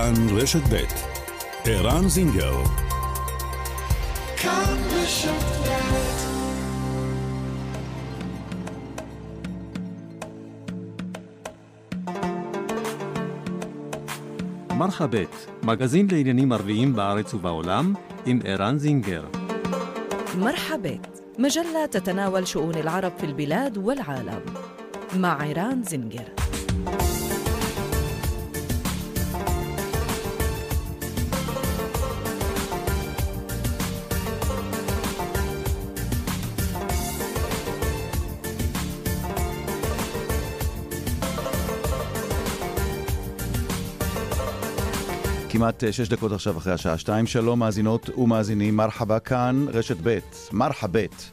כאן רשת ב' ערן זינגר כאן רשת מרחבת, מגזין לעניינים ערביים בארץ ובעולם, עם ערן זינגר. مرحبت مجلة تتناول شؤون العرب في البلاد والعالم مع عيران زنجر כמעט אה, שש דקות עכשיו אחרי השעה שתיים. שלום מאזינות ומאזינים, מרחבה כאן, רשת ב', מרחבת.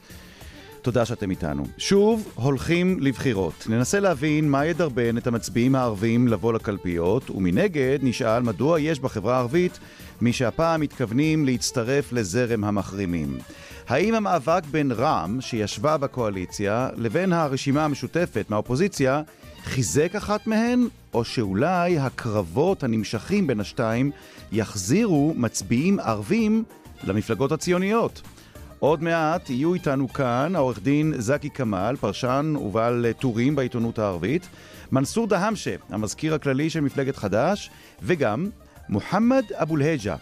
תודה שאתם איתנו. שוב, הולכים לבחירות. ננסה להבין מה ידרבן את המצביעים הערבים לבוא לקלפיות, ומנגד נשאל מדוע יש בחברה הערבית מי שהפעם מתכוונים להצטרף לזרם המחרימים. האם המאבק בין רע"מ, שישבה בקואליציה, לבין הרשימה המשותפת מהאופוזיציה, חיזק אחת מהן, או שאולי הקרבות הנמשכים בין השתיים יחזירו מצביעים ערבים למפלגות הציוניות. עוד מעט יהיו איתנו כאן העורך דין זקי כמאל, פרשן ובעל טורים בעיתונות הערבית, מנסור דהמשה, המזכיר הכללי של מפלגת חד"ש, וגם מוחמד אבו אל-היג'ה.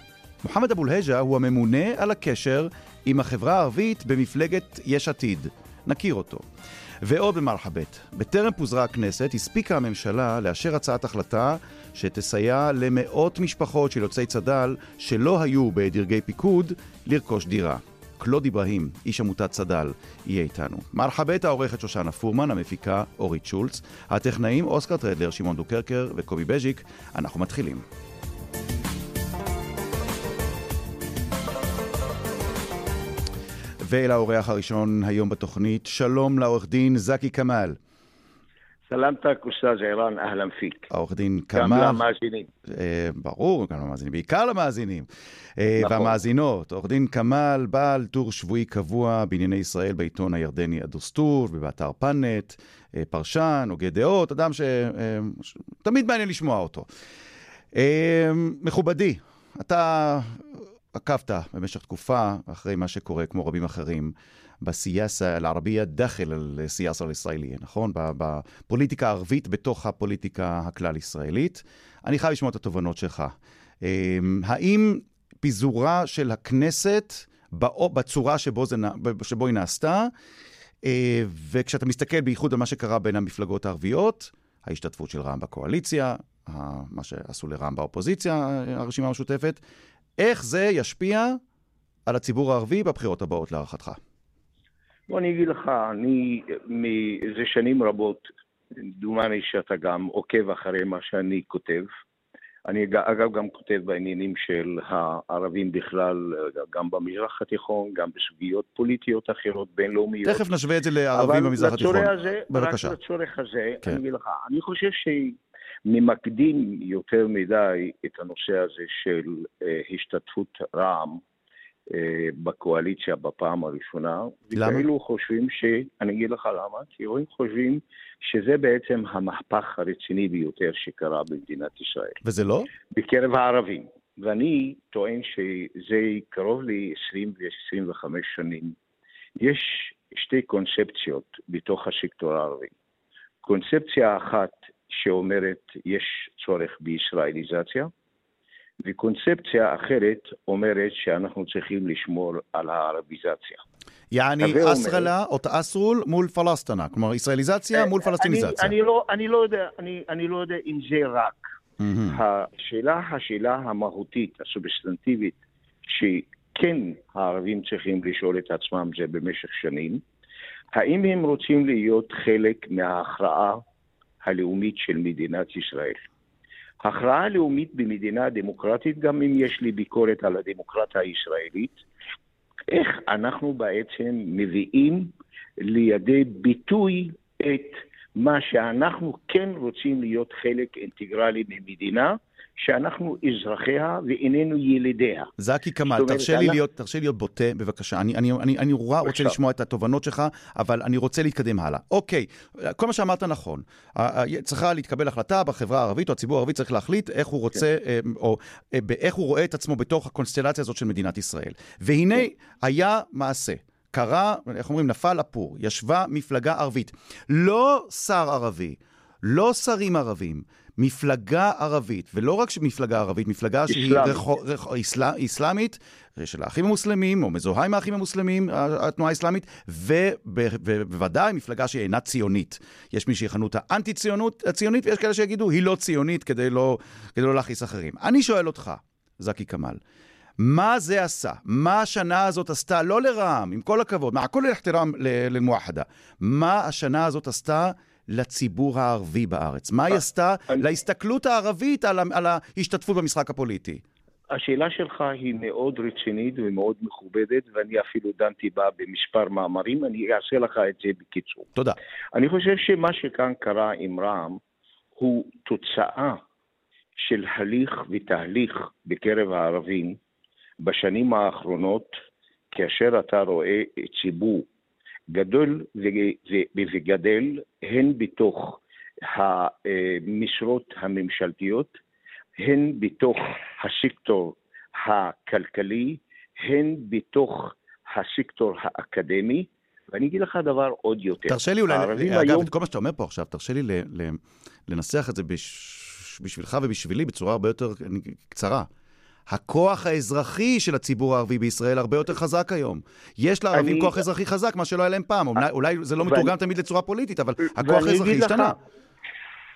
מוחמד אבו אל-היג'ה הוא הממונה על הקשר עם החברה הערבית במפלגת יש עתיד. נכיר אותו. ועוד במרחבת, בטרם פוזרה הכנסת, הספיקה הממשלה לאשר הצעת החלטה שתסייע למאות משפחות של יוצאי צד"ל שלא היו בדרגי פיקוד לרכוש דירה. קלוד אברהים, איש עמותת צד"ל, יהיה איתנו. מרחבת העורכת שושנה פורמן, המפיקה אורית שולץ, הטכנאים אוסקר טרדלר, שמעון דוקרקר וקובי בז'יק. אנחנו מתחילים. ולאורח הראשון היום בתוכנית, שלום לעורך דין זקי כמאל. سلامتك, أستاذ ערן, أهلا فيك. העורך דין כמאל. גם למאזינים. אה, ברור, גם למאזינים, בעיקר למאזינים. אה, נכון. והמאזינות. עורך דין כמאל, בעל טור שבועי קבוע בענייני ישראל בעיתון הירדני הדוסטור ובאתר פאנט, אה, פרשן, הוגה דעות, אדם שתמיד אה, מעניין לשמוע אותו. אה, מכובדי, אתה עקבת במשך תקופה אחרי מה שקורה, כמו רבים אחרים, בסיאסה אל-ערבייה דאחל אל-סיאסה אל-ישראליה, נכון? בפוליטיקה הערבית בתוך הפוליטיקה הכלל-ישראלית. אני חייב לשמוע את התובנות שלך. אמ, האם פיזורה של הכנסת בצורה שבו, זה, שבו היא נעשתה, אה, וכשאתה מסתכל בייחוד על מה שקרה בין המפלגות הערביות, ההשתתפות של רע"מ בקואליציה, מה שעשו לרע"מ באופוזיציה, הרשימה המשותפת, איך זה ישפיע על הציבור הערבי בבחירות הבאות להערכתך? בוא אני אגיד לך, אני מזה שנים רבות, דומני שאתה גם עוקב אחרי מה שאני כותב. אני אגב גם כותב בעניינים של הערבים בכלל, גם במזרח התיכון, גם בסוגיות פוליטיות אחרות, בינלאומיות. תכף נשווה את זה לערבים במזרח התיכון. אבל לצורך הזה, בבקשה. רק לצורך הזה, כן. אני אגיד לך, אני חושב ש... ממקדים יותר מדי את הנושא הזה של אה, השתתפות רע"מ אה, בקואליציה בפעם הראשונה. למה? וכאילו חושבים ש... אני אגיד לך למה, כי הם חושבים שזה בעצם המהפך הרציני ביותר שקרה במדינת ישראל. וזה לא? בקרב הערבים. ואני טוען שזה קרוב ל-20 ו-25 שנים. יש שתי קונספציות בתוך הסקטור הערבי. קונספציה אחת שאומרת יש צורך בישראליזציה, וקונספציה אחרת אומרת שאנחנו צריכים לשמור על הערביזציה. יעני אסרלה או תאסרול מול פלסטינה, כלומר ישראליזציה מול פלסטיניזציה. אני, אני, לא, אני, לא יודע, אני, אני לא יודע אם זה רק. Mm-hmm. השאלה, השאלה המהותית, הסובסטנטיבית, שכן הערבים צריכים לשאול את עצמם זה במשך שנים, האם הם רוצים להיות חלק מההכרעה הלאומית של מדינת ישראל. הכרעה לאומית במדינה דמוקרטית, גם אם יש לי ביקורת על הדמוקרטיה הישראלית, איך אנחנו בעצם מביאים לידי ביטוי את מה שאנחנו כן רוצים להיות חלק אינטגרלי ממדינה, שאנחנו אזרחיה ואיננו ילידיה. זקי כמאל, תרשה, אני... להיות, תרשה לי להיות בוטה, בבקשה. אני, אני, אני, אני נורא רוצה לשמוע את התובנות שלך, אבל אני רוצה להתקדם הלאה. אוקיי, כל מה שאמרת נכון. צריכה להתקבל החלטה בחברה הערבית, או הציבור הערבי צריך להחליט איך הוא רוצה, כן. אה, או אה, איך הוא רואה את עצמו בתוך הקונסטלציה הזאת של מדינת ישראל. והנה, כן. היה מעשה. קרה, איך אומרים, נפל הפור, ישבה מפלגה ערבית. לא שר ערבי, לא שרים ערבים, מפלגה ערבית, ולא רק מפלגה ערבית, מפלגה שהיא רחו, רחו, איסלאם, איסלאמית, של האחים המוסלמים, או מזוהה עם האחים המוסלמים, התנועה האסלאמית, ובוודאי מפלגה שהיא אינה ציונית. יש מי שיכנו אותה אנטי-ציונות, ציונית, ויש כאלה שיגידו, היא לא ציונית כדי לא, כדי לא להכעיס אחרים. אני שואל אותך, זקי כמאל, מה זה עשה? מה השנה הזאת עשתה? לא לרע"מ, עם כל הכבוד, מה כל אל-אחתרם למואחדה. מה השנה הזאת עשתה לציבור הערבי בארץ? מה היא אה, עשתה להסתכלות הערבית על ההשתתפות במשחק הפוליטי? השאלה שלך היא מאוד רצינית ומאוד מכובדת, ואני אפילו דנתי בה במספר מאמרים, אני אעשה לך את זה בקיצור. תודה. אני חושב שמה שכאן קרה עם רע"מ הוא תוצאה של הליך ותהליך בקרב הערבים בשנים האחרונות, כאשר אתה רואה ציבור גדול וגדל, הן בתוך המשרות הממשלתיות, הן בתוך הסקטור הכלכלי, הן בתוך הסקטור האקדמי, ואני אגיד לך דבר עוד יותר. תרשה לי אולי, אגב, היום... את כל מה שאתה אומר פה עכשיו, תרשה לי לנסח את זה בשבילך ובשבילי בצורה הרבה יותר קצרה. הכוח האזרחי של הציבור הערבי בישראל הרבה יותר חזק היום. יש לערבים אני... כוח אזרחי חזק, מה שלא היה להם פעם. אולי, אולי זה לא ואני... מתורגם תמיד לצורה פוליטית, אבל הכוח האזרחי השתנה.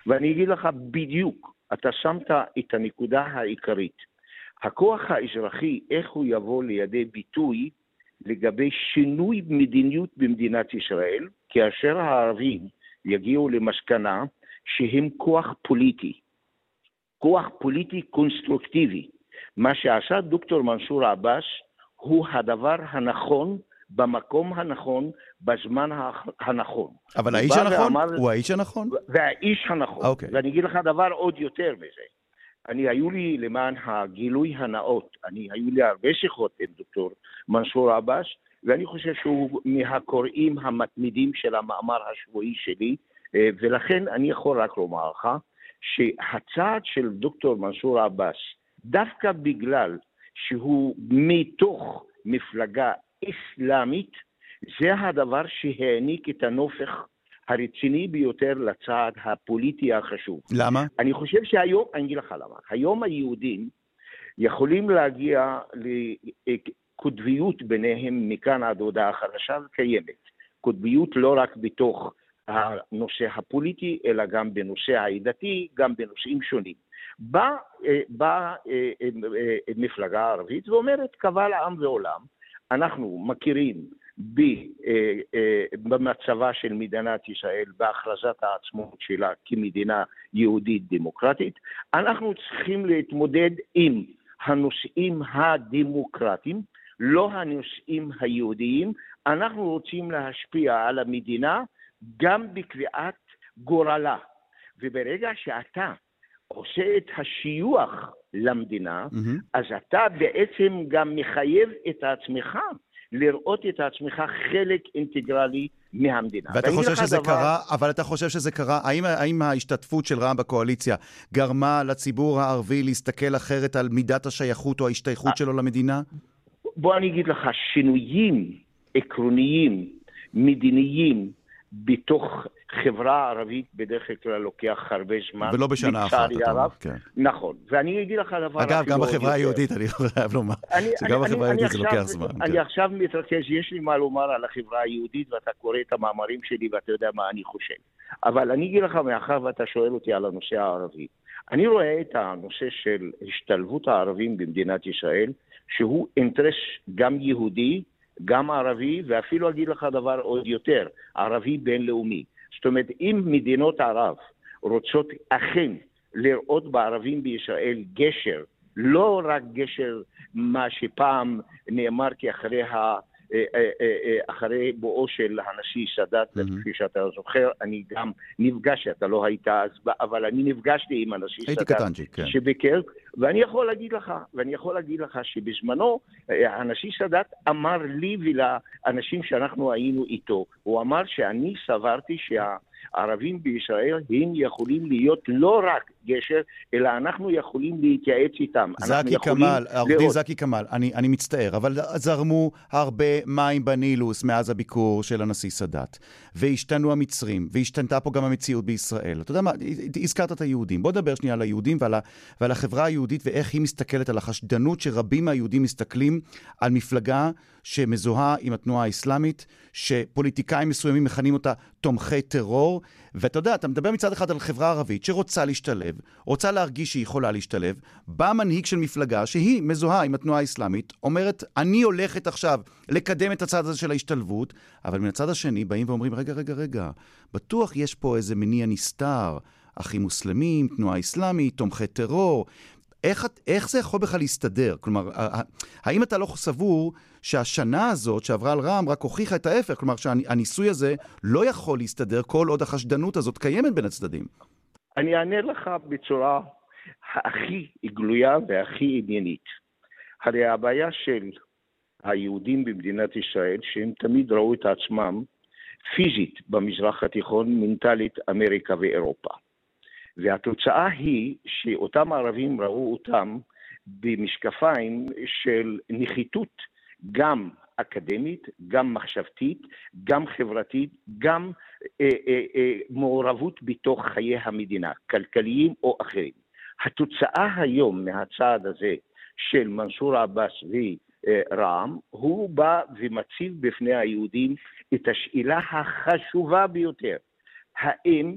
ואני אגיד לך בדיוק, אתה שמת את הנקודה העיקרית. הכוח האזרחי, איך הוא יבוא לידי ביטוי לגבי שינוי מדיניות במדינת ישראל, כאשר הערבים יגיעו למסקנה שהם כוח פוליטי, כוח פוליטי קונסטרוקטיבי, מה שעשה דוקטור מנסור עבאס הוא הדבר הנכון במקום הנכון, בזמן הנכון. אבל האיש הנכון? ואמר, הוא האיש הנכון? והאיש הנכון. אוקיי. ואני אגיד לך דבר עוד יותר מזה. אני, היו לי, למען הגילוי הנאות, אני, היו לי הרבה שיחות עם דוקטור מנסור עבאס, ואני חושב שהוא מהקוראים המתמידים של המאמר השבועי שלי, אה, ולכן אני יכול רק לומר לך שהצעד של דוקטור מנסור עבאס דווקא בגלל שהוא מתוך מפלגה אסלאמית, זה הדבר שהעניק את הנופך הרציני ביותר לצעד הפוליטי החשוב. למה? אני חושב שהיום, אני אגיד לך למה. היום היהודים יכולים להגיע לקוטביות ביניהם מכאן עד הודעה חדשה וקיימת. קוטביות לא רק בתוך הנושא הפוליטי, אלא גם בנושא העדתי, גם בנושאים שונים. באה בא, אה, אה, אה, מפלגה ערבית ואומרת, קבל עם ועולם, אנחנו מכירים ב, במצבה של מדינת ישראל, בהכרזת העצמאות שלה כמדינה יהודית דמוקרטית, אנחנו צריכים להתמודד עם הנושאים הדמוקרטיים, לא הנושאים היהודיים, אנחנו רוצים להשפיע על המדינה גם בקביעת גורלה. וברגע שאתה עושה את השיוך למדינה, mm-hmm. אז אתה בעצם גם מחייב את עצמך לראות את עצמך חלק אינטגרלי מהמדינה. ואתה חושב שזה דבר... קרה, אבל אתה חושב שזה קרה, האם, האם ההשתתפות של רע"מ בקואליציה גרמה לציבור הערבי להסתכל אחרת על מידת השייכות או ההשתייכות שלו למדינה? בוא אני אגיד לך, שינויים עקרוניים, מדיניים, בתוך חברה ערבית בדרך כלל לוקח הרבה זמן. ולא בשנה אחת, אתה אומר, כן. נכון. ואני אגיד לך דבר... אגב, גם בחברה היהודית, אני חייב לומר, שגם בחברה היהודית זה לוקח זמן. אני כן. עכשיו מתרכז, יש לי מה לומר על החברה היהודית, ואתה קורא את המאמרים שלי ואתה יודע מה אני חושב. אבל אני אגיד לך, מאחר ואתה שואל אותי על הנושא הערבי, אני רואה את הנושא של השתלבות הערבים במדינת ישראל, שהוא אינטרס גם יהודי, גם ערבי, ואפילו אגיד לך דבר עוד יותר, ערבי בינלאומי. זאת אומרת, אם מדינות ערב רוצות אכן לראות בערבים בישראל גשר, לא רק גשר מה שפעם נאמר כי אחרי אה, אחרי בואו של הנשיא סאדאת, Mhm. כפי שאתה זוכר, אני גם נפגשתי, אתה לא היית אז, אבל אני נפגשתי עם הנשיא הייתי סאדאת. כן. שביקר, ואני יכול להגיד לך, ואני יכול להגיד לך שבזמנו אה, הנשיא סאדאת אמר לי ולאנשים שאנחנו היינו איתו, הוא אמר שאני סברתי שהערבים בישראל הם יכולים להיות לא רק גשר, אלא אנחנו יכולים להתייעץ איתם. זקי כמאל, עורך לראות. זקי כמאל, אני, אני מצטער, אבל זרמו הרבה מים בנילוס מאז הביקור של הנשיא סאדאת, והשתנו המצרים, והשתנתה פה גם המציאות בישראל. אתה יודע מה, הזכרת את היהודים. בוא נדבר שנייה על היהודים ועל, ה, ועל החברה היהודית ואיך היא מסתכלת על החשדנות שרבים מהיהודים מסתכלים על מפלגה שמזוהה עם התנועה האסלאמית, שפוליטיקאים מסוימים מכנים אותה תומכי טרור, ואתה יודע, אתה מדבר מצד אחד על חברה ערבית שרוצה להשתלב, רוצה להרגיש שהיא יכולה להשתלב, בא מנהיג של מפלגה שהיא מזוהה עם התנועה האסלאמית, אומרת, אני הולכת עכשיו לקדם את הצד הזה של ההשתלבות, אבל מן הצד השני באים ואומרים, רגע, רגע, רגע, בטוח יש פה איזה מניע נסתר, אחים מוסלמים, תנועה אסלאמית, תומכי טרור. איך, איך זה יכול בכלל להסתדר? כלומר, האם אתה לא סבור שהשנה הזאת שעברה על רע"מ רק הוכיחה את ההפך? כלומר, שהניסוי הזה לא יכול להסתדר כל עוד החשדנות הזאת קיימת בין הצדדים. אני אענה לך בצורה הכי גלויה והכי עניינית. הרי הבעיה של היהודים במדינת ישראל, שהם תמיד ראו את עצמם פיזית במזרח התיכון, מנטלית אמריקה ואירופה. והתוצאה היא שאותם ערבים ראו אותם במשקפיים של נחיתות גם אקדמית, גם מחשבתית, גם חברתית, גם אה, אה, אה, מעורבות בתוך חיי המדינה, כלכליים או אחרים. התוצאה היום מהצעד הזה של מנסור עבאס ורע"מ, הוא בא ומציב בפני היהודים את השאלה החשובה ביותר. האם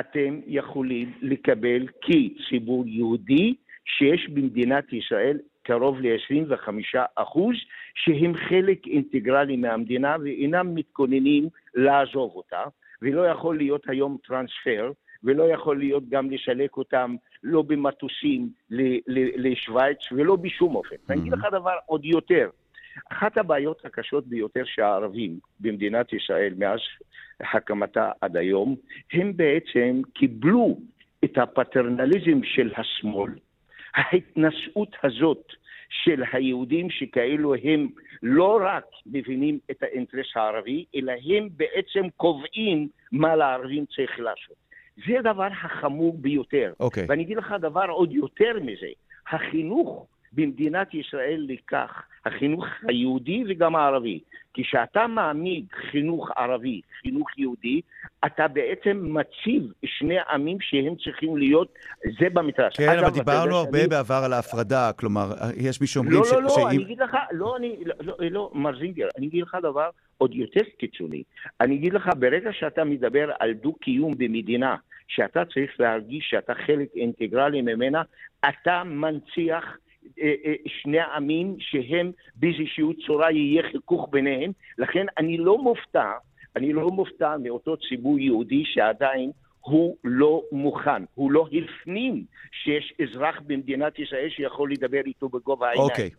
אתם יכולים לקבל כציבור יהודי שיש במדינת ישראל קרוב ל-25 אחוז שהם חלק אינטגרלי מהמדינה ואינם מתכוננים לעזוב אותה, ולא יכול להיות היום טרנספר, ולא יכול להיות גם לשלק אותם לא במטוסים לשוויץ ולא בשום אופן. ואני אגיד לך דבר עוד יותר. אחת הבעיות הקשות ביותר שהערבים במדינת ישראל מאז הקמתה עד היום, הם בעצם קיבלו את הפטרנליזם של השמאל, ההתנשאות הזאת של היהודים שכאילו הם לא רק מבינים את האינטרס הערבי, אלא הם בעצם קובעים מה לערבים צריך לעשות. זה הדבר החמור ביותר. אוקיי. ואני אגיד לך דבר עוד יותר מזה, החינוך במדינת ישראל לכך, החינוך היהודי וגם הערבי, כשאתה מעמיד חינוך ערבי, חינוך יהודי, אתה בעצם מציב שני עמים שהם צריכים להיות, זה במתרס. כן, אגב, אבל דיברנו הרבה שאני- בעבר על ההפרדה, כלומר, יש מי שאומרים לא, ש- לא, לא, שאם- אני אגיד לך, לא, אני, לא, לא, לא, מר זינגר, אני אגיד לך דבר עוד יותר קיצוני. אני אגיד לך, ברגע שאתה מדבר על דו-קיום במדינה, שאתה צריך להרגיש שאתה חלק אינטגרלי ממנה, אתה מנציח שני עמים שהם באיזושהי צורה יהיה חיכוך ביניהם. לכן אני לא מופתע, אני לא מופתע מאותו ציבור יהודי שעדיין הוא לא מוכן, הוא לא הפנים שיש אזרח במדינת ישראל שיכול לדבר איתו בגובה העיניים. אוקיי.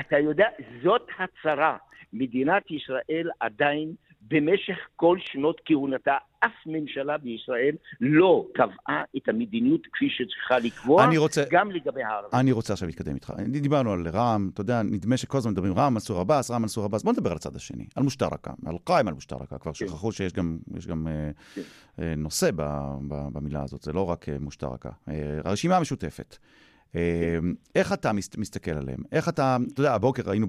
אתה יודע, זאת הצרה. מדינת ישראל עדיין, במשך כל שנות כהונתה, אף ממשלה בישראל לא קבעה את המדיניות כפי שצריכה לקבוע, אני רוצה- גם לגבי הערבים. אני רוצה עכשיו להתקדם איתך. דיברנו על רע"מ, אתה יודע, נדמה שכל הזמן מדברים רע"מ, מנסור עבאס, רע"מ, מנסור עבאס. בוא נדבר על הצד השני, על מושתרקה, על קאיים על מושתרקה. כבר שכחו שיש גם, גם אה, כן. אה, נושא במילה הזאת, זה לא רק אה, מושתרקה. אה, הרשימה המשותפת. אה, איך אתה מס, מסתכל עליהם? איך אתה, אתה יודע, הבוקר ראינו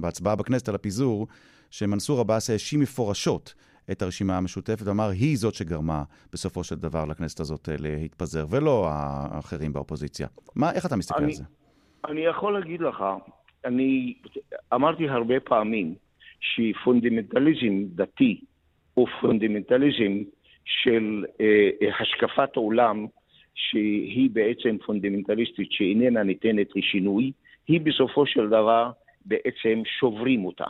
בהצבעה בכנסת על הפיזור, שמנסור עבאס האשים מפורשות את הרשימה המשותפת, ואמר, היא זאת שגרמה בסופו של דבר לכנסת הזאת אה, להתפזר, ולא האחרים באופוזיציה. מה, איך אתה מסתכל על אני- זה? אני יכול להגיד לך, אני אמרתי הרבה פעמים שפונדמנטליזם דתי הוא פונדמנטליזם של אה, השקפת עולם שהיא בעצם פונדמנטליסטית שאיננה ניתנת לשינוי, היא בסופו של דבר בעצם שוברים אותה.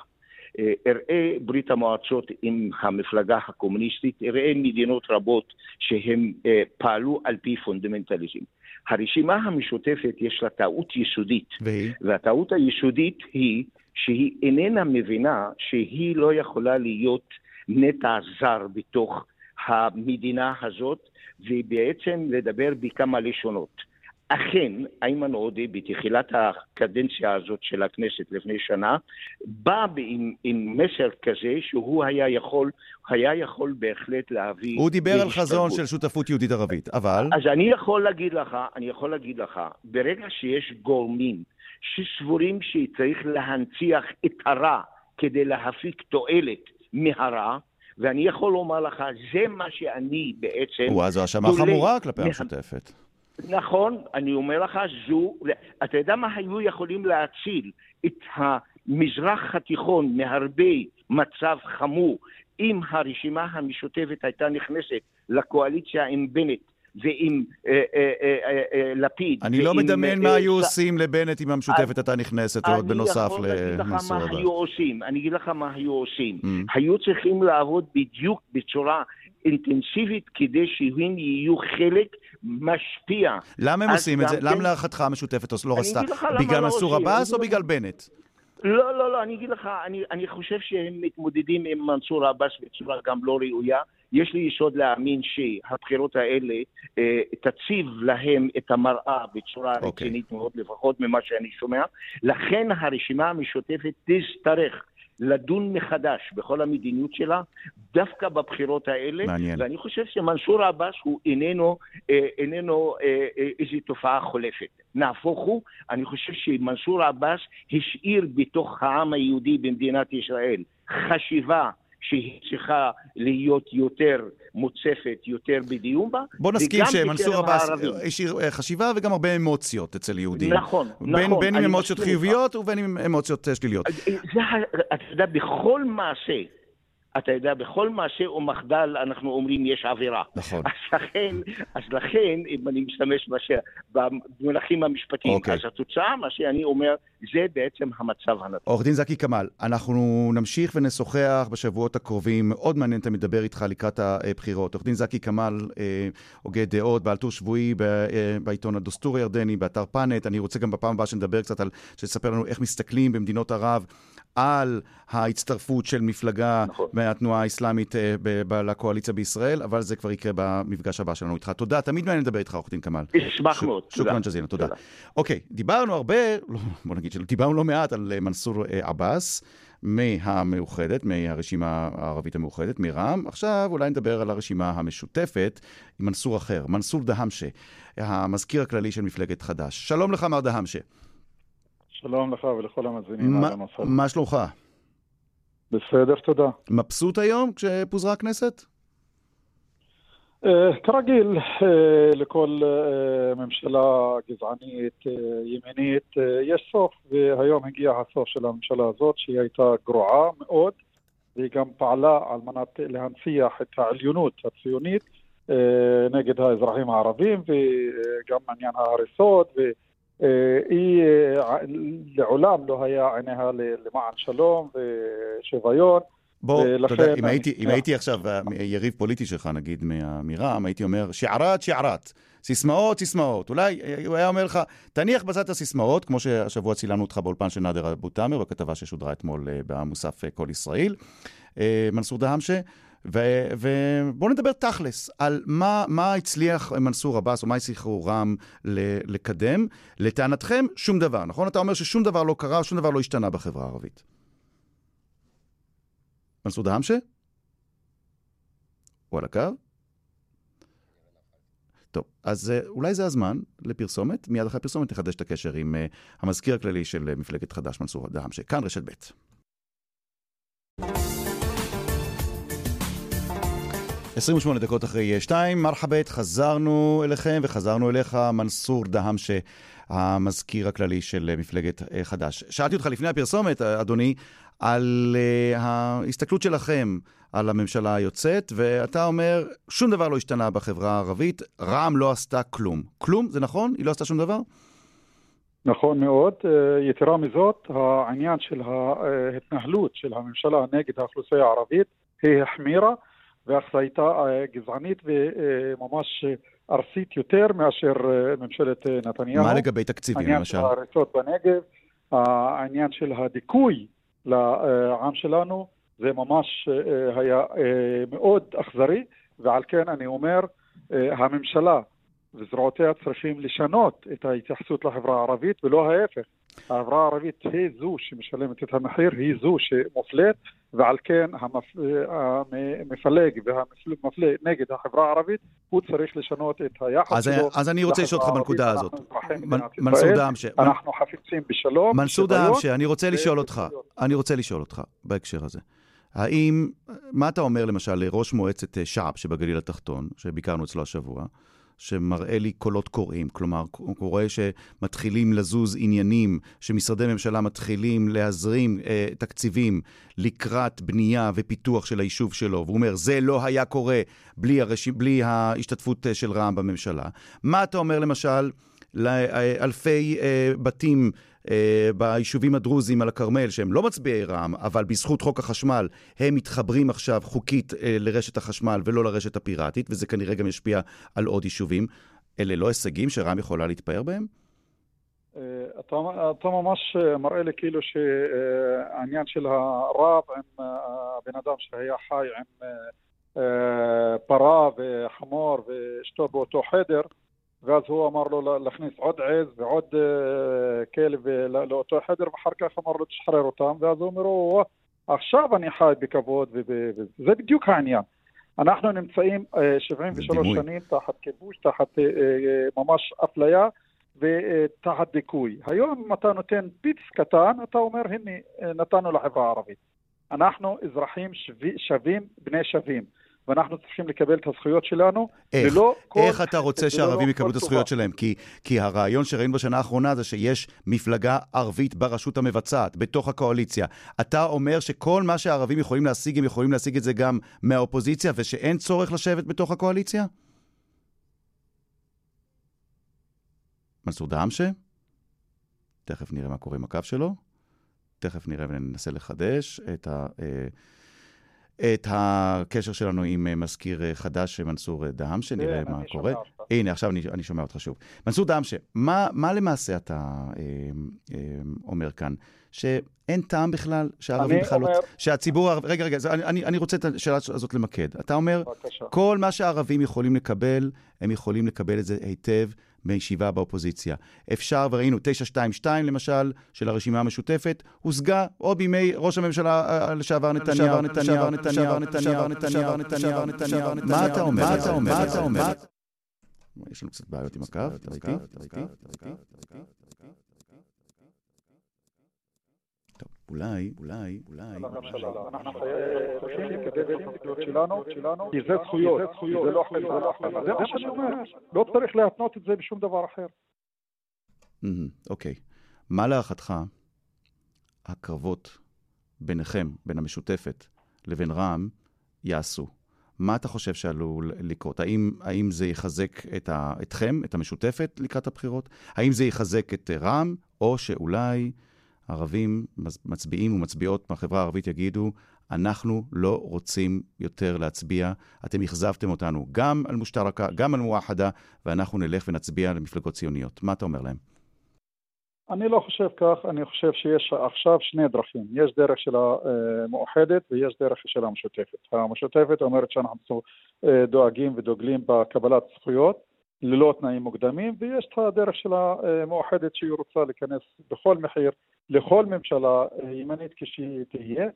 אה, אראה ברית המועצות עם המפלגה הקומוניסטית, אראה מדינות רבות שהן אה, פעלו על פי פונדמנטליזם. הרשימה המשותפת יש לה טעות יסודית, והיא? והטעות היסודית היא שהיא איננה מבינה שהיא לא יכולה להיות נטע זר בתוך המדינה הזאת, ובעצם לדבר בכמה לשונות. אכן, איימן עודה בתחילת הקדנציה הזאת של הכנסת לפני שנה, בא עם, עם מסר כזה שהוא היה יכול, היה יכול בהחלט להביא... הוא דיבר על חזון של שותפות יהודית ערבית, אבל... אז אני יכול להגיד לך, אני יכול להגיד לך, ברגע שיש גורמים שסבורים שצריך להנציח את הרע כדי להפיק תועלת מהרע, ואני יכול לומר לך, זה מה שאני בעצם... וואה, זו האשמה חמורה כלפי המשותפת. נכון, אני אומר לך, זו... אתה יודע מה היו יכולים להציל את המזרח התיכון מהרבה מצב חמור אם הרשימה המשותפת הייתה נכנסת לקואליציה עם בנט ועם אה, אה, אה, לפיד. אני לא מדמיין מה היו עושים לבנט אם המשותפת הייתה נכנסת, עוד בנוסף למנסור עבאס. אני יכול להגיד לך מה היו עושים. אני אגיד לך מה היו עושים. Mm. היו צריכים לעבוד בדיוק בצורה אינטנסיבית כדי שהם יהיו חלק משפיע. למה הם עושים את זה? למה להערכתך המשותפת לא רצתה? בגלל לא מנסור עבאס או בגלל בנט? לא, לא, לא, אני אגיד לך, אני, אני חושב שהם מתמודדים עם מנסור עבאס בצורה גם לא ראויה. יש לי יסוד להאמין שהבחירות האלה אה, תציב להם את המראה בצורה okay. אוקיי. רצינית מאוד, לפחות ממה שאני שומע. לכן הרשימה המשותפת תצטרך לדון מחדש בכל המדיניות שלה, דווקא בבחירות האלה. מעניין. ואני חושב שמנסור עבאס הוא איננו, אה, איננו אה, אה, איזו תופעה חולפת. נהפוך הוא, אני חושב שמנסור עבאס השאיר בתוך העם היהודי במדינת ישראל חשיבה שהיא צריכה להיות יותר מוצפת, יותר בדיון בה. בוא נסכים שמנסור עבאס השאיר אה, חשיבה וגם הרבה אמוציות אצל יהודים. נכון, בין, נכון. בין עם אמוציות חיוביות ובין עם אמוציות אה, שליליות. זה, אתה יודע, בכל מעשה אתה יודע, בכל מעשה או מחדל אנחנו אומרים יש עבירה. נכון. אז לכן, אז לכן אם אני משתמש בש... במונחים המשפטיים, אוקיי. אז התוצאה, מה שאני אומר, זה בעצם המצב הנתון. עורך דין זקי כמאל, אנחנו נמשיך ונשוחח בשבועות הקרובים. מאוד מעניין אתה מדבר איתך לקראת הבחירות. עורך דין זקי כמאל, אה, הוגה דעות, בעל טור שבועי אה, בעיתון הדוסטור הירדני, באתר פאנט. אני רוצה גם בפעם הבאה שנדבר קצת על, שתספר לנו איך מסתכלים במדינות ערב על ההצטרפות של מפלגה נכון. מהתנועה האסלאמית אה, לקואליציה בישראל, אבל זה כבר יקרה במפגש הבא שלנו איתך. תודה, תמיד מעניין לדבר איתך, עורך דין כמאל. אשמח מאוד, תודה. שוכרן ג'זילה, תודה. אוקיי, דיברנו הרבה, לא, בוא נגיד שדיברנו לא מעט על אה, מנסור אה, עבאס. מהמאוחדת, מהרשימה הערבית המאוחדת, מרע"מ. עכשיו אולי נדבר על הרשימה המשותפת עם מנסור אחר, מנסור דהמשה, המזכיר הכללי של מפלגת חד"ש. שלום לך, מר דהמשה. שלום לך ולכל המאזינים המסע. מה שלומך? בסדר, תודה. מבסוט היום כשפוזרה הכנסת? Uh, כרגיל, uh, לכל uh, ממשלה גזענית, ימינית, יש סוף, והיום הגיע הסוף של הממשלה הזאת, שהיא הייתה גרועה מאוד, והיא גם פעלה על מנת להנציח את העליונות הציונית נגד האזרחים הערבים, וגם עניין ההריסות, ו... אה, היא אה, לעולם לא היה עיניה למען שלום ושוויון. בוא, אתה יודע, אם הייתי, אם הייתי עכשיו יריב פוליטי שלך, נגיד, מרע"מ, הייתי אומר, שערת, שערת. סיסמאות, סיסמאות. אולי הוא היה אומר לך, תניח בצד את הסיסמאות, כמו שהשבוע צילמנו אותך באולפן של נאדר אבו תאמר, בכתבה ששודרה אתמול אה, במוסף כל ישראל. מנסור דהמשה, ובואו נדבר תכלס על מה, מה הצליח מנסור עבאס, או מה הצליחו רע"מ לקדם. לטענתכם, שום דבר, נכון? אתה אומר ששום דבר לא קרה, שום דבר לא השתנה בחברה הערבית. מנסור דהמשה? הוא על הקו? טוב, אז uh, אולי זה הזמן לפרסומת. מיד אחרי הפרסומת נחדש את הקשר עם uh, המזכיר הכללי של uh, מפלגת חד"ש, מנסור דהמשה. כאן רשת ב'. 28 דקות אחרי 2, מרחבת, חזרנו אליכם וחזרנו אליך, מנסור דהמשה, המזכיר הכללי של מפלגת חד"ש. שאלתי אותך לפני הפרסומת, אדוני, על uh, ההסתכלות שלכם על הממשלה היוצאת, ואתה אומר, שום דבר לא השתנה בחברה הערבית, רע"מ לא עשתה כלום. כלום? זה נכון? היא לא עשתה שום דבר? נכון מאוד. אה, יתרה מזאת, העניין של ההתנהלות של הממשלה נגד האוכלוסייה הערבית היא החמירה. הייתה אה, גזענית וממש ארסית יותר מאשר אה, ממשלת אה, נתניהו. מה לגבי תקציבים למשל? עניין ההריסות בנגב, העניין של הדיכוי לעם שלנו, זה ממש היה מאוד אכזרי, ועל כן אני אומר, הממשלה וזרועותיה צריכים לשנות את ההתייחסות לחברה הערבית ולא ההפך. החברה הערבית היא זו שמשלמת את המחיר, היא זו שמופלית, ועל כן המפלג והמפלה נגד החברה הערבית, הוא צריך לשנות את היחס אז שלו. אז אני רוצה לשאול אותך בנקודה הזאת. מנ- מנסור דהאמשה. אנחנו חפצים בשלום. מנסור דהאמשה, אני רוצה לשאול אותך. אני רוצה לשאול אותך בהקשר הזה. האם, מה אתה אומר למשל לראש מועצת אה, שעב שבגליל התחתון, שביקרנו אצלו השבוע, שמראה לי קולות קוראים, כלומר, הוא קורא שמתחילים לזוז עניינים, שמשרדי ממשלה מתחילים להזרים אה, תקציבים לקראת בנייה ופיתוח של היישוב שלו, והוא אומר, זה לא היה קורה בלי, הרש... בלי ההשתתפות אה, של רע"מ בממשלה. מה אתה אומר למשל לאלפי אה, בתים אה, ביישובים הדרוזיים על הכרמל, שהם לא מצביעי רע"מ, אבל בזכות חוק החשמל, הם מתחברים עכשיו חוקית אה, לרשת החשמל ולא לרשת הפיראטית, וזה כנראה גם ישפיע על עוד יישובים. אלה לא הישגים שרע"מ יכולה להתפאר בהם? אתה, אתה ממש אה, מראה לי כאילו שהעניין של הרב עם הבן אדם שהיה חי עם פרה וחמור ואשתו באותו חדר, ואז הוא אמר לו להכניס עוד עז ועוד אה, כלב לא- לאותו חדר, ואחר כך אמר לו תשחרר אותם, ואז הוא אומר לו, עכשיו אני חי בכבוד, וזה בדיוק העניין. אנחנו נמצאים אה, 73 דימוי. שנים תחת כיבוש, תחת אה, אה, ממש אפליה. ותחת דיכוי. היום אם אתה נותן פיץ קטן, אתה אומר, הנה, אה, נתנו לחברה הערבית. אנחנו אזרחים שווי- שווים בני שווים, ואנחנו צריכים לקבל את הזכויות שלנו, איך? ולא כל... איך אתה רוצה שהערבים יקבלו את הזכויות. שלהם? כי, כי הרעיון שראינו בשנה האחרונה זה שיש מפלגה ערבית ברשות המבצעת, בתוך הקואליציה. אתה אומר שכל מה שהערבים יכולים להשיג, הם יכולים להשיג את זה גם מהאופוזיציה, ושאין צורך לשבת בתוך הקואליציה? מנסור דהאמשה? תכף נראה מה קורה עם הקו שלו. תכף נראה וננסה לחדש את ה... את הקשר שלנו עם אה, מזכיר אה, חדש, מנסור אה, דהאמשה, נראה כן, מה קורה. הנה, עכשיו אני, אני שומע אותך שוב. מנסור דהאמשה, מה, מה למעשה אתה אה, אה, אומר כאן? שאין טעם בכלל, שהערבים בכלל לא... אומר- שהציבור הערבי... רגע, רגע, אני, אני, רוצה את השאלה הזאת למקד. אתה אומר, בבקשה. כל מה שהערבים יכולים לקבל, הם יכולים לקבל את זה היטב מישיבה באופוזיציה. אפשר, וראינו, 922 למשל, של הרשימה המשותפת, הושגה עוד בימי ראש הממשלה אה, לשעבר נתניהו, נתניהו, נתניהו, נתניהו, נתניהו, נתניהו, נתניהו, מה אתה אומר? מה אתה אומר? יש לנו קצת בעיות עם הקו, אתה איתי? טוב, אולי, אולי, אולי... אנחנו צריכים לקבל את הזכויות שלנו, כי זה זכויות, זה לא חלק. זה מה שאני אומר, לא צריך להתנות את זה בשום דבר אחר. אוקיי. מה להערכתך הקרבות ביניכם, בין המשותפת לבין רע"מ, יעשו? מה אתה חושב שעלול לקרות? האם, האם זה יחזק את ה, אתכם, את המשותפת, לקראת הבחירות? האם זה יחזק את רע"מ, או שאולי ערבים, מצביעים ומצביעות מהחברה הערבית יגידו, אנחנו לא רוצים יותר להצביע, אתם אכזבתם אותנו גם על מושתרקה, גם על מואחדה, ואנחנו נלך ונצביע למפלגות ציוניות. מה אתה אומר להם? אני לא חושב כך, אני חושב שיש עכשיו שני דרכים. יש דרך של המאוחדת ויש דרך של המשותפת. המשותפת אומרת שאנחנו אה, דואגים ודוגלים בקבלת זכויות ללא תנאים מוקדמים, ויש את הדרך של המאוחדת שהיא רוצה להיכנס בכל מחיר לכל ממשלה אה, ימנית כשהיא תהיה,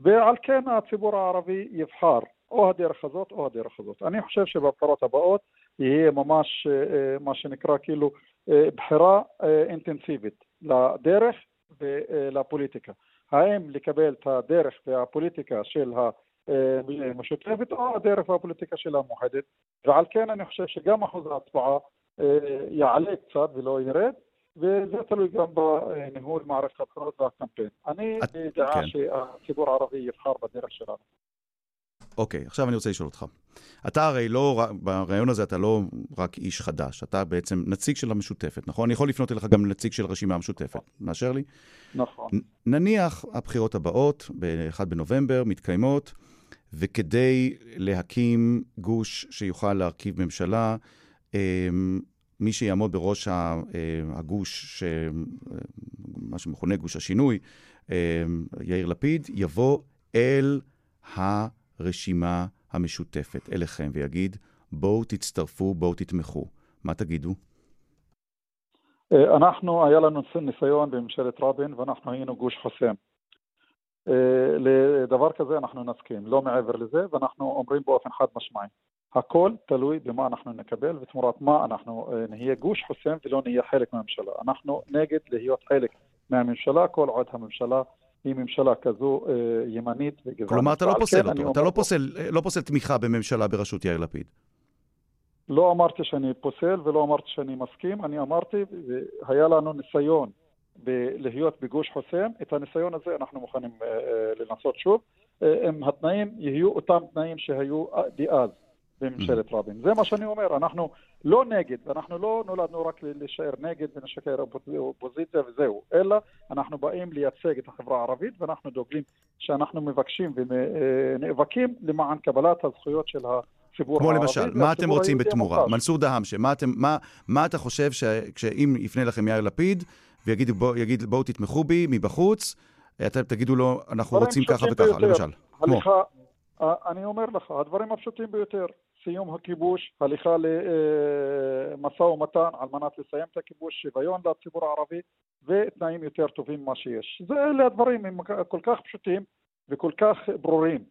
ועל כן הציבור הערבי יבחר או הדרך הזאת או הדרך הזאת. אני חושב שבבחירות הבאות יהיה ממש אה, אה, מה שנקרא כאילו אה, בחירה אינטנסיבית לדרך ולפוליטיקה. האם לקבל את הדרך והפוליטיקה של המשותפת או הדרך והפוליטיקה של המאוחדת, ועל כן אני חושב שגם אחוז ההצבעה יעלה קצת ולא ירד, וזה תלוי גם בניהול מערכת הבחירות והקמפיין. אני את- דעה כן. שהציבור הערבי יבחר בדרך שלנו. אוקיי, עכשיו אני רוצה לשאול אותך. אתה הרי לא, ברעיון הזה אתה לא רק איש חדש, אתה בעצם נציג של המשותפת, נכון? אני יכול לפנות אליך גם נציג של רשימה המשותפת. מאשר לי? נכון. נניח הבחירות הבאות, ב-1 בנובמבר, מתקיימות, וכדי להקים גוש שיוכל להרכיב ממשלה, אמ, מי שיעמוד בראש ה- אה, הגוש מה שמכונה גוש השינוי, אה, יאיר לפיד, יבוא אל הרשימה המשותפת, אליכם, ויגיד, בואו תצטרפו, בואו תתמכו. מה תגידו? אה, אנחנו, היה לנו ניסיון בממשלת רבין ואנחנו היינו גוש חוסם. אה, לדבר כזה אנחנו נסכים, לא מעבר לזה, ואנחנו אומרים באופן חד משמעי. הכל תלוי במה אנחנו נקבל ותמורת מה אנחנו אה, נהיה גוש חוסם ולא נהיה חלק מהממשלה. אנחנו נגד להיות חלק מהממשלה כל עוד הממשלה היא ממשלה כזו ימנית וגזענית. כלומר, אתה לא פוסל כן, אותו, אתה לא פוסל, לא פוסל תמיכה בממשלה בראשות יאיר לפיד. לא אמרתי שאני פוסל ולא אמרתי שאני מסכים, אני אמרתי, היה לנו ניסיון ב- להיות בגוש חוסם, את הניסיון הזה אנחנו מוכנים uh, לנסות שוב, uh, אם התנאים יהיו אותם תנאים שהיו דאז בממשלת. רבין. זה מה שאני אומר, אנחנו לא נגד, אנחנו לא נולדנו רק להישאר נגד ונשקר אופוזיציה וזהו, אלא אנחנו באים לייצג את החברה הערבית ואנחנו דוגלים שאנחנו מבקשים ונאבקים למען קבלת הזכויות של ה... הציבור כמו הערבי. כמו למשל, מה אתם רוצים בתמורה? מנסור דהאמשה, מה, מה, מה אתה חושב שאם יפנה לכם יאיר לפיד ויגיד בוא, יגיד, בואו תתמכו בי מבחוץ, אתם תגידו לו, אנחנו רוצים ככה וככה, ביותר. למשל. הליכה, כמו. אני אומר לך, הדברים הפשוטים ביותר, סיום הכיבוש, הליכה למשא ומתן על מנת לסיים את הכיבוש, שוויון לציבור הערבי ותנאים יותר טובים ממה שיש. זה אלה הדברים הם כל כך פשוטים וכל כך ברורים.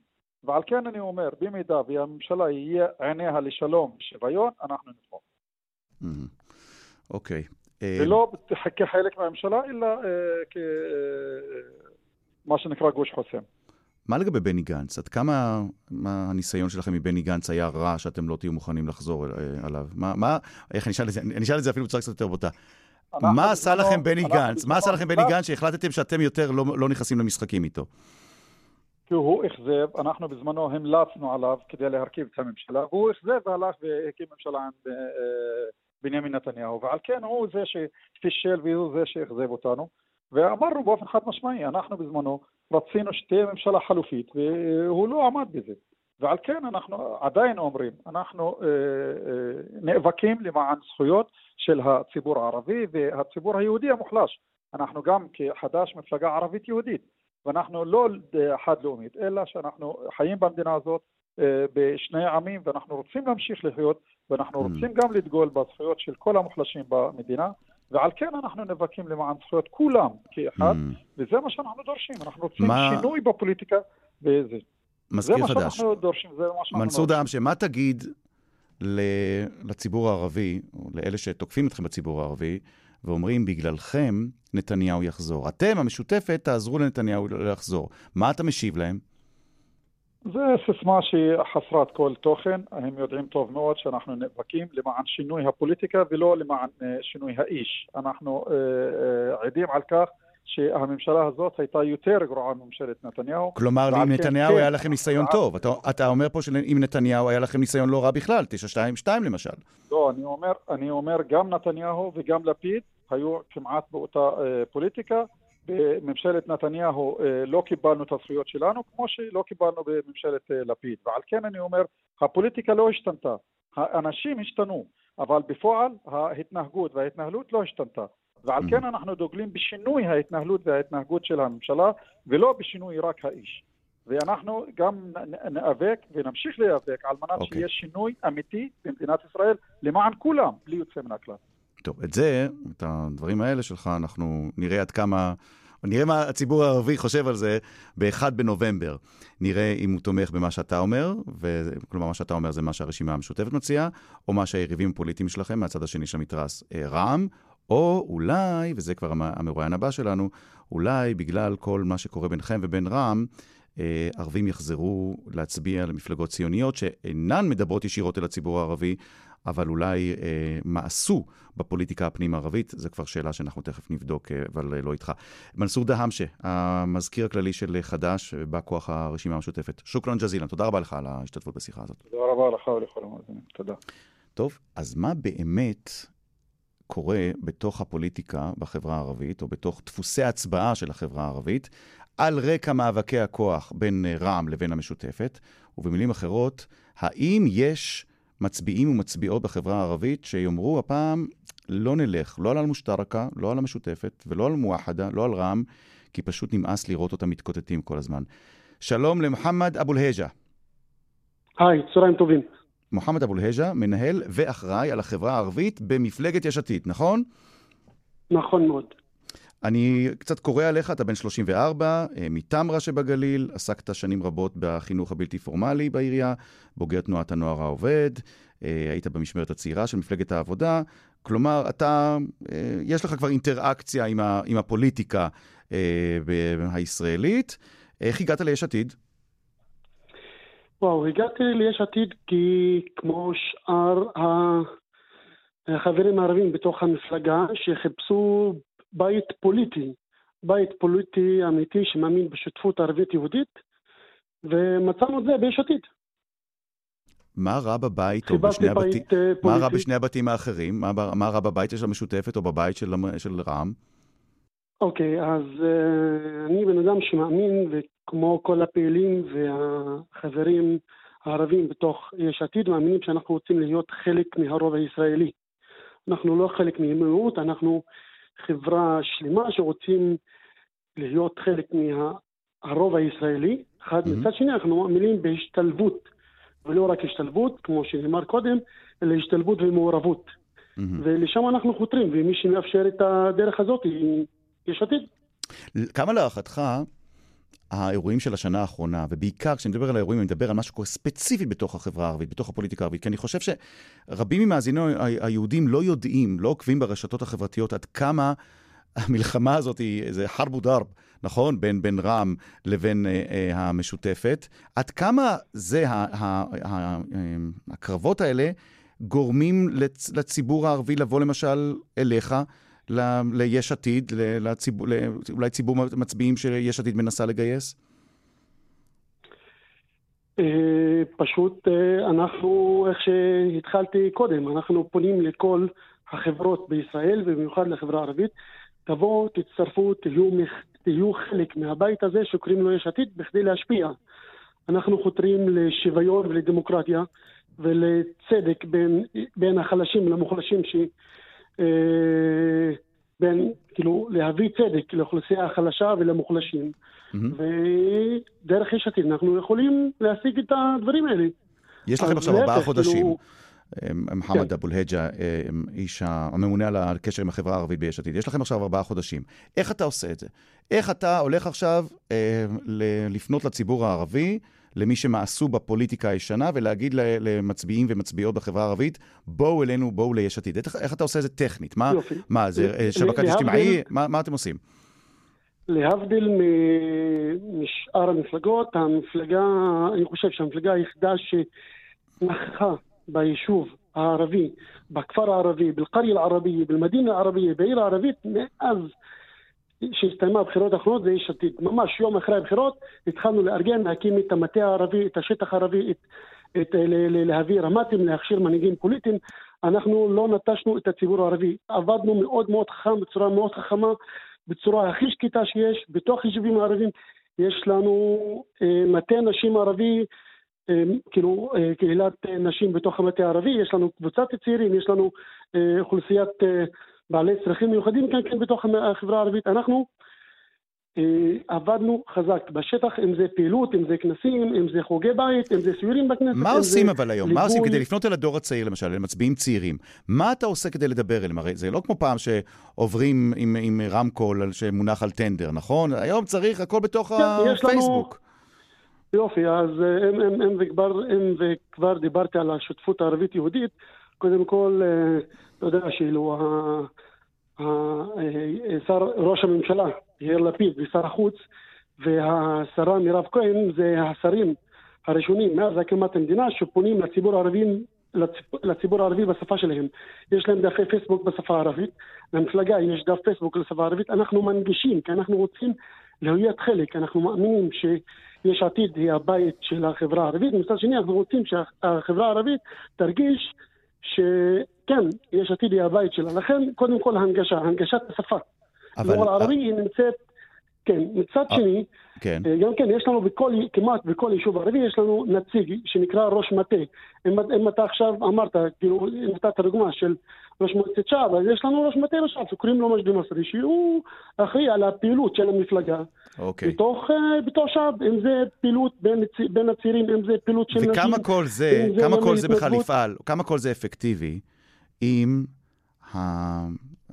ועל כן אני אומר, במידה והממשלה יהיה עיניה לשלום ושוויון, אנחנו נתמוך. אוקיי. ולא כחלק מהממשלה, אלא אה, כמה אה, שנקרא גוש חוסם. מה לגבי בני גנץ? עד כמה מה הניסיון שלכם מבני גנץ היה רע שאתם לא תהיו מוכנים לחזור אה, עליו? מה, מה, איך אני אשאל את זה? אני אשאל את זה אפילו בצורה קצת יותר בוטה. מה עשה לכם בני גנץ? מה עשה לכם בני גנץ שהחלטתם שאתם יותר לא, לא נכנסים למשחקים איתו? כי הוא אכזב, אנחנו בזמנו המלצנו עליו כדי להרכיב את הממשלה, והוא אכזב והלך והקים ממשלה עם אה, בנימין נתניהו, ועל כן הוא זה שפישל והוא זה שאכזב אותנו, ואמרנו באופן חד משמעי, אנחנו בזמנו רצינו שתהיה ממשלה חלופית, והוא לא עמד בזה. ועל כן אנחנו עדיין אומרים, אנחנו אה, אה, נאבקים למען זכויות של הציבור הערבי והציבור היהודי המוחלש. אנחנו גם כחד"ש מפלגה ערבית יהודית. ואנחנו לא חד-לאומית, אלא שאנחנו חיים במדינה הזאת אה, בשני עמים ואנחנו רוצים להמשיך לחיות ואנחנו mm. רוצים גם לדגול בזכויות של כל המוחלשים במדינה ועל כן אנחנו נאבקים למען זכויות כולם כאחד mm. וזה מה שאנחנו דורשים, אנחנו רוצים מה... שינוי בפוליטיקה וזה. מזכיר חדש. זה מה שאנחנו דורשים, זה מה שאנחנו מנסור דהאמשה, מה תגיד לציבור הערבי, או לאלה שתוקפים אתכם בציבור הערבי, ואומרים, בגללכם נתניהו יחזור. אתם, המשותפת, תעזרו לנתניהו לחזור. מה אתה משיב להם? זו סיסמה שהיא חסרת כל תוכן, הם יודעים טוב מאוד שאנחנו נאבקים למען שינוי הפוליטיקה ולא למען uh, שינוי האיש. אנחנו uh, uh, עדים על כך שהממשלה הזאת הייתה יותר גרועה מממשלת נתניהו. כלומר, עם כן, נתניהו כן, היה לכם ניסיון טוב. אתה, אתה אומר פה שעם נתניהו היה לכם ניסיון לא רע בכלל, 922 למשל. לא, אני אומר, אני אומר גם נתניהו וגם לפיד היו כמעט באותה אה, פוליטיקה. בממשלת נתניהו אה, לא קיבלנו את הזכויות שלנו, כמו שלא קיבלנו בממשלת אה, לפיד. ועל כן אני אומר, הפוליטיקה לא השתנתה. האנשים השתנו, אבל בפועל ההתנהגות וההתנהלות לא השתנתה. ועל כן אנחנו דוגלים בשינוי ההתנהלות וההתנהגות של הממשלה, ולא בשינוי רק האיש. ואנחנו גם ניאבק ונמשיך להיאבק על מנת okay. אוקיי. שיהיה שינוי אמיתי במדינת ישראל למען כולם, בלי יוצא מן הכלל. טוב, את זה, את הדברים האלה שלך, אנחנו נראה עד כמה... נראה מה הציבור הערבי חושב על זה ב-1 בנובמבר. נראה אם הוא תומך במה שאתה אומר, כלומר, מה שאתה אומר זה מה שהרשימה המשותפת מציעה, או מה שהיריבים הפוליטיים שלכם מהצד השני של המתרס, אה, רע"מ, או אולי, וזה כבר המרואיין הבא שלנו, אולי בגלל כל מה שקורה ביניכם ובין רע"מ, אה, ערבים יחזרו להצביע למפלגות ציוניות שאינן מדברות ישירות אל הציבור הערבי, אבל אולי אה, מעשו בפוליטיקה הפנים-ערבית, זו כבר שאלה שאנחנו תכף נבדוק, אה, אבל אה, לא איתך. מנסור דהאמשה, המזכיר הכללי של חד"ש, בא כוח הרשימה המשותפת. שוכרן ג'זילן, תודה רבה לך על ההשתתפות בשיחה הזאת. תודה רבה לך ולכל המאזינים, תודה. טוב, אז מה באמת קורה בתוך הפוליטיקה בחברה הערבית, או בתוך דפוסי הצבעה של החברה הערבית, על רקע מאבקי הכוח בין אה, רע"מ לבין המשותפת, ובמילים אחרות, האם יש מצביעים ומצביעות בחברה הערבית שיאמרו הפעם, לא נלך לא על המושתרקה, לא על המשותפת ולא על מואחדה, לא על רע"מ, כי פשוט נמאס לראות אותם מתקוטטים כל הזמן. שלום למוחמד אבו אל-היג'ה. היי, צהריים טובים. מוחמד אבו אל-היג'ה מנהל ואחראי על החברה הערבית במפלגת יש עתיד, נכון? נכון מאוד. אני קצת קורא עליך, אתה בן 34, אה, מתמרה שבגליל, עסקת שנים רבות בחינוך הבלתי פורמלי בעירייה, בוגר תנועת הנוער העובד, אה, היית במשמרת הצעירה של מפלגת העבודה, כלומר, אתה, אה, יש לך כבר אינטראקציה עם, ה, עם הפוליטיקה הישראלית. איך הגעת ליש עתיד? וואו, הגעתי ליש עתיד כי כמו שאר החברים הערבים בתוך המפלגה שחיפשו בית פוליטי, בית פוליטי אמיתי שמאמין בשותפות ערבית-יהודית, ומצאנו את זה ביש עתיד. מה רע בבית או בשני הבתים? אה, מה רע בשני הבתים האחרים? מה, מה רע בבית של המשותפת או בבית של, של רע"מ? אוקיי, okay, אז uh, אני בן אדם שמאמין, וכמו כל הפעילים והחברים הערבים בתוך יש עתיד, מאמינים שאנחנו רוצים להיות חלק מהרוב הישראלי. אנחנו לא חלק ממיעוט, אנחנו חברה שלמה שרוצים להיות חלק מהרוב הישראלי. אחד, mm-hmm. מצד שני אנחנו מאמינים בהשתלבות, ולא רק השתלבות, כמו שנאמר קודם, אלא השתלבות ומעורבות. Mm-hmm. ולשם אנחנו חותרים, ומי שמאפשר את הדרך הזאת היא יש עתיד. כמה להערכתך האירועים של השנה האחרונה, ובעיקר כשאני מדבר על האירועים, אני מדבר על משהו שקורה ספציפי בתוך החברה הערבית, בתוך הפוליטיקה הערבית, כי אני חושב שרבים ממאזיני היהודים לא יודעים, לא עוקבים ברשתות החברתיות עד כמה המלחמה הזאת היא איזה חרבו דרב, נכון? בין, בין רע"מ לבין אה, אה, המשותפת. עד כמה זה, ה, ה, ה, הקרבות האלה גורמים לצ, לציבור הערבי לבוא למשל אליך ל- ליש עתיד, לציבור, אולי ציבור מצביעים שיש עתיד מנסה לגייס? אה, פשוט אה, אנחנו, איך שהתחלתי קודם, אנחנו פונים לכל החברות בישראל, ובמיוחד לחברה הערבית, תבואו, תצטרפו, תהיו, תהיו חלק מהבית הזה שקוראים לו יש עתיד, בכדי להשפיע. אנחנו חותרים לשוויון ולדמוקרטיה ולצדק בין, בין החלשים למוחלשים, ש... אה, בין, כאילו, להביא צדק לאוכלוסייה החלשה ולמוחלשים. Mm-hmm. ודרך יש עתיד אנחנו יכולים להשיג את הדברים האלה. יש לכם עכשיו ארבעה חודשים. כאילו... מוחמד כן. אבו אל-היג'ה, איש הממונה על הקשר עם החברה הערבית ביש עתיד. יש לכם עכשיו ארבעה חודשים. איך אתה עושה את זה? איך אתה הולך עכשיו אה, לפנות לציבור הערבי למי שמאסו בפוליטיקה הישנה, ולהגיד למצביעים ומצביעות בחברה הערבית, בואו אלינו, בואו ליש עתיד. איך אתה עושה את זה טכנית? מה, מה זה אה, שבקת אג'תמעי? מה, מה אתם עושים? להבדיל משאר המפלגות, המפלגה, אני חושב שהמפלגה היחידה שנכחה ביישוב הערבי, בכפר הערבי, בלקריה הערבי, במדינה הערבית, בעיר הערבית, מאז שהסתיימה הבחירות האחרונות זה יש עתיד. ממש יום אחרי הבחירות התחלנו לארגן, להקים את המטה הערבי, את השטח הערבי, את, את, ל, להביא רמ"טים, להכשיר מנהיגים פוליטיים. אנחנו לא נטשנו את הציבור הערבי. עבדנו מאוד מאוד חכם, בצורה מאוד חכמה, בצורה הכי שקטה שיש, בתוך יישובים הערבים. יש לנו אה, מטה נשים ערבי, אה, כאילו אה, קהילת נשים בתוך המטה הערבי, יש לנו קבוצת צעירים, יש לנו אה, אוכלוסיית... אה, בעלי צרכים מיוחדים כאן כן בתוך החברה הערבית. אנחנו אה, עבדנו חזק בשטח, אם זה פעילות, אם זה כנסים, אם זה חוגי בית, אם זה סיורים בכנסת. מה עושים אבל היום? ליווי... מה עושים כדי לפנות אל הדור הצעיר למשל, למצביעים צעירים? מה אתה עושה כדי לדבר אליהם? הרי זה לא כמו פעם שעוברים עם, עם רמקול שמונח על טנדר, נכון? היום צריך הכל בתוך כן, הפייסבוק. לנו... יופי, אז אה, אם, אם, אם, וכבר, אם וכבר דיברתי על השותפות הערבית-יהודית, קודם כל, אה, אתה יודע, שאילו שר ראש הממשלה, יאיר לפיד, ושר החוץ, והשרה מירב כהן, זה השרים הראשונים מאז הקמת המדינה שפונים לציבור הערבי, לציבור הערבי בשפה שלהם. יש להם דפי פייסבוק בשפה הערבית, למפלגה יש דף פייסבוק לשפה הערבית, אנחנו מנגישים, כי אנחנו רוצים להיות חלק, אנחנו מאמינים שיש עתיד היא הבית של החברה הערבית, מצד שני אנחנו רוצים שהחברה הערבית תרגיש שכן, יש עתיד היא הבית שלה. לכן, קודם כל הנגשה, הנגשת השפה. אבל... הערבי היא נמצאת כן, מצד אה, שני, כן. אה, גם כן, יש לנו בכל, כמעט בכל יישוב ערבי, יש לנו נציג שנקרא ראש מטה. אם, אם אתה עכשיו אמרת, כאילו, נתת דוגמה של ראש מועצת שער, אז יש לנו ראש מטה בשער, שקוראים לו מג'די מסרי, שהוא אחראי על הפעילות של המפלגה. אוקיי. בתוך, אה, בתוך שעב, אם זה פעילות בין, בין הצעירים, אם זה פעילות של נשים. וכמה כל זה, כמה כל זה בכלל. יפעל, כמה כל זה אפקטיבי, אם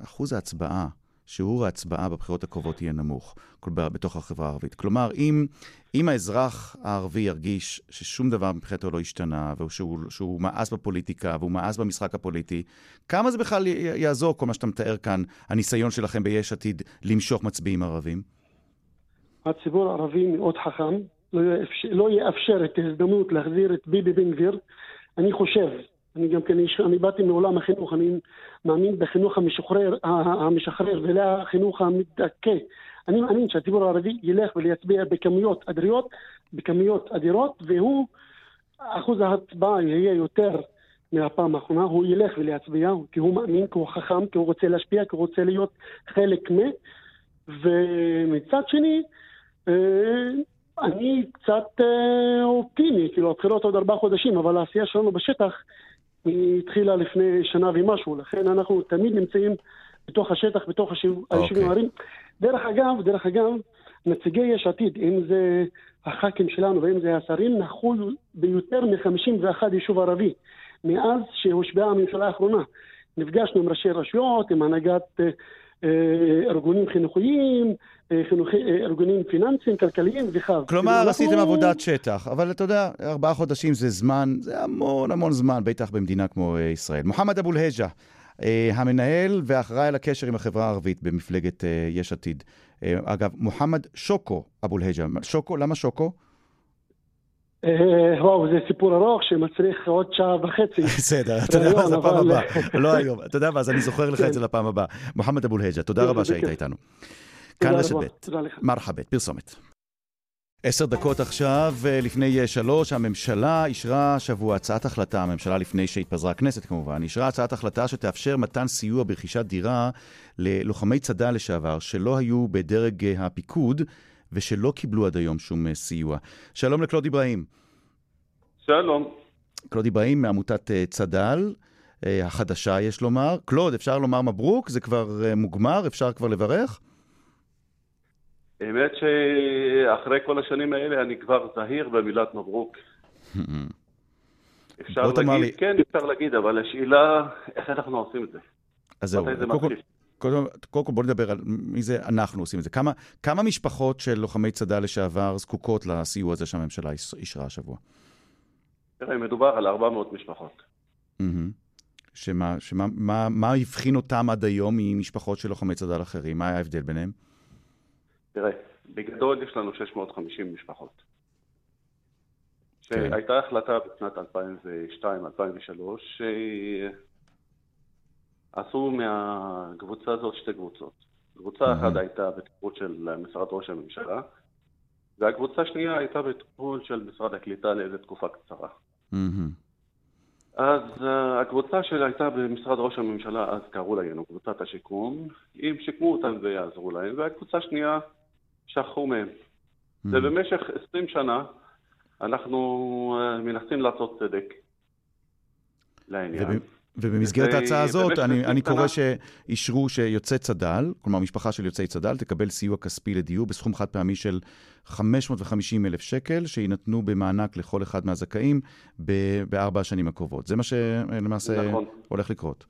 אחוז ההצבעה, שיעור ההצבעה בבחירות הקרובות יהיה נמוך, בתוך החברה הערבית. כלומר, אם, אם האזרח הערבי ירגיש ששום דבר מבחינתו לא השתנה, ושהוא שהוא מאס בפוליטיקה, והוא מאס במשחק הפוליטי, כמה זה בכלל יעזור, כל מה שאתה מתאר כאן, הניסיון שלכם ביש עתיד למשוך מצביעים ערבים? הציבור הערבי מאוד חכם, לא יאפשר, לא יאפשר את ההזדמנות להחזיר את ביבי בן גביר. אני חושב, אני גם כן, איש- אני באתי מעולם החינוך, אני מאמין בחינוך המשוחרר, המשחרר ולחינוך המדכא. אני מאמין שהציבור הערבי ילך ויצביע בכמויות אדירות, בכמויות אדירות, והוא, אחוז ההצבעה יהיה יותר מהפעם האחרונה, הוא ילך ולהצביע, כי הוא מאמין, כי הוא חכם, כי הוא רוצה להשפיע, כי הוא רוצה להיות חלק מ... ומצד שני, אה, אני קצת אה, אופטימי, כאילו הבחירות עוד ארבעה חודשים, אבל העשייה שלנו בשטח היא התחילה לפני שנה ומשהו, לכן אנחנו תמיד נמצאים בתוך השטח, בתוך היישוב- היישובים הערים. דרך אגב, דרך אגב, נציגי יש עתיד, אם זה הח"כים שלנו ואם זה השרים, נכחו ביותר מ-51 יישוב ערבי, מאז שהושבעה הממשלה האחרונה. נפגשנו עם ראשי רשויות, עם הנהגת אה, ארגונים חינוכיים, אה, חינוכי, אה, ארגונים פיננסיים, כלכליים וכו'. כלומר, עשיתם אנחנו- עבודת שטח, אבל אתה יודע, ארבעה חודשים זה זמן, זה המון המון זמן, בטח במדינה כמו אה, ישראל. מוחמד אבו אל-היג'ה, אה, המנהל ואחראי על הקשר עם החברה הערבית במפלגת אה, יש עתיד. אה, אגב, מוחמד שוקו אבו אל-היג'ה. שוקו, למה שוקו? אה, וואו, זה סיפור ארוך שמצריך עוד שעה וחצי. בסדר, אתה יודע מה, זה אבל- הבאה. לא היום, אתה יודע מה, אז אני זוכר לך את זה לפעם הבאה. מוחמד אבו אל-היג'ה, תודה יופי, רבה שהיית בכיף. איתנו. כאן רשת ב'. מרחבת, פרסומת. עשר דקות עכשיו, אה, לפני אה, שלוש, הממשלה אישרה השבוע הצעת החלטה, הממשלה לפני שהתפזרה הכנסת כמובן, אישרה הצעת החלטה שתאפשר מתן סיוע ברכישת דירה ללוחמי צד"ל לשעבר שלא היו בדרג אה, הפיקוד ושלא קיבלו עד היום שום אה, סיוע. שלום לקלוד אברהים. שלום. קלוד אברהים מעמותת אה, צד"ל, אה, החדשה יש לומר. קלוד, אפשר לומר מברוק? זה כבר מוגמר? אפשר כבר לברך? האמת שאחרי כל השנים האלה אני כבר זהיר במילת מברוק. אפשר להגיד, לי- כן, אפשר להגיד, אבל השאלה, איך אנחנו עושים את זה? אז זהו, קודם כל- בוא נדבר על מי זה אנחנו עושים את זה. כמה, כמה משפחות של לוחמי צד"ל לשעבר זקוקות לסיוע הזה שהממשלה איש- אישרה השבוע? תראה, מדובר על 400 משפחות. מהמם. שמה, שמה מה, מה הבחין אותם עד היום ממשפחות של לוחמי צד"ל אחרים? מה היה ההבדל ביניהם? תראה, בגדול יש לנו 650 משפחות. כן. שהייתה החלטה בשנת 2002-2003 שעשו מהקבוצה הזאת שתי קבוצות. קבוצה מהמם. אחת הייתה בטיפול של משרד ראש הממשלה, והקבוצה השנייה הייתה בטיפול של משרד הקליטה לאיזו תקופה קצרה. מהמם. אז uh, הקבוצה שהייתה במשרד ראש הממשלה, אז קראו לנו קבוצת השיקום, הם שיקמו אותם ויעזרו להם, והקבוצה השנייה שכחו מהם. ובמשך 20 שנה אנחנו uh, מנסים לעשות צדק לעניין. וב- ובמסגרת ההצעה הזאת, אני, אני קורא שאישרו שיוצאי צד"ל, כלומר משפחה של יוצאי צד"ל, תקבל סיוע כספי לדיור בסכום חד פעמי של 550 אלף שקל, שיינתנו במענק לכל אחד מהזכאים בארבע השנים הקרובות. זה מה שלמעשה נכון. הולך לקרות.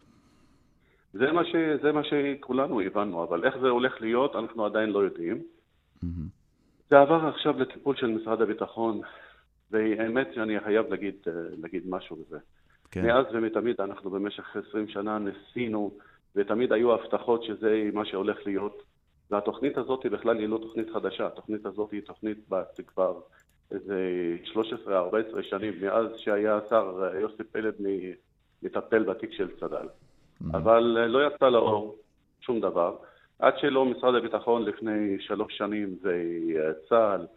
זה מה, ש... זה מה שכולנו הבנו, אבל איך זה הולך להיות, אנחנו עדיין לא יודעים. מהמם. זה עבר עכשיו לטיפול של משרד הביטחון, והאמת שאני חייב להגיד, אה, להגיד משהו בזה. כן. מאז ומתמיד אנחנו במשך 20 שנה ניסינו, ותמיד היו הבטחות שזה מה שהולך להיות. והתוכנית הזאת היא בכלל היא לא תוכנית חדשה, התוכנית הזאת היא תוכנית בת כבר איזה 13-14 שנים, מאז שהיה השר יוסי פלד מטפל בתיק של צד"ל. אבל אה, לא יצא לאור שום דבר, עד שלא משרד הביטחון לפני שלוש שנים וצה"ל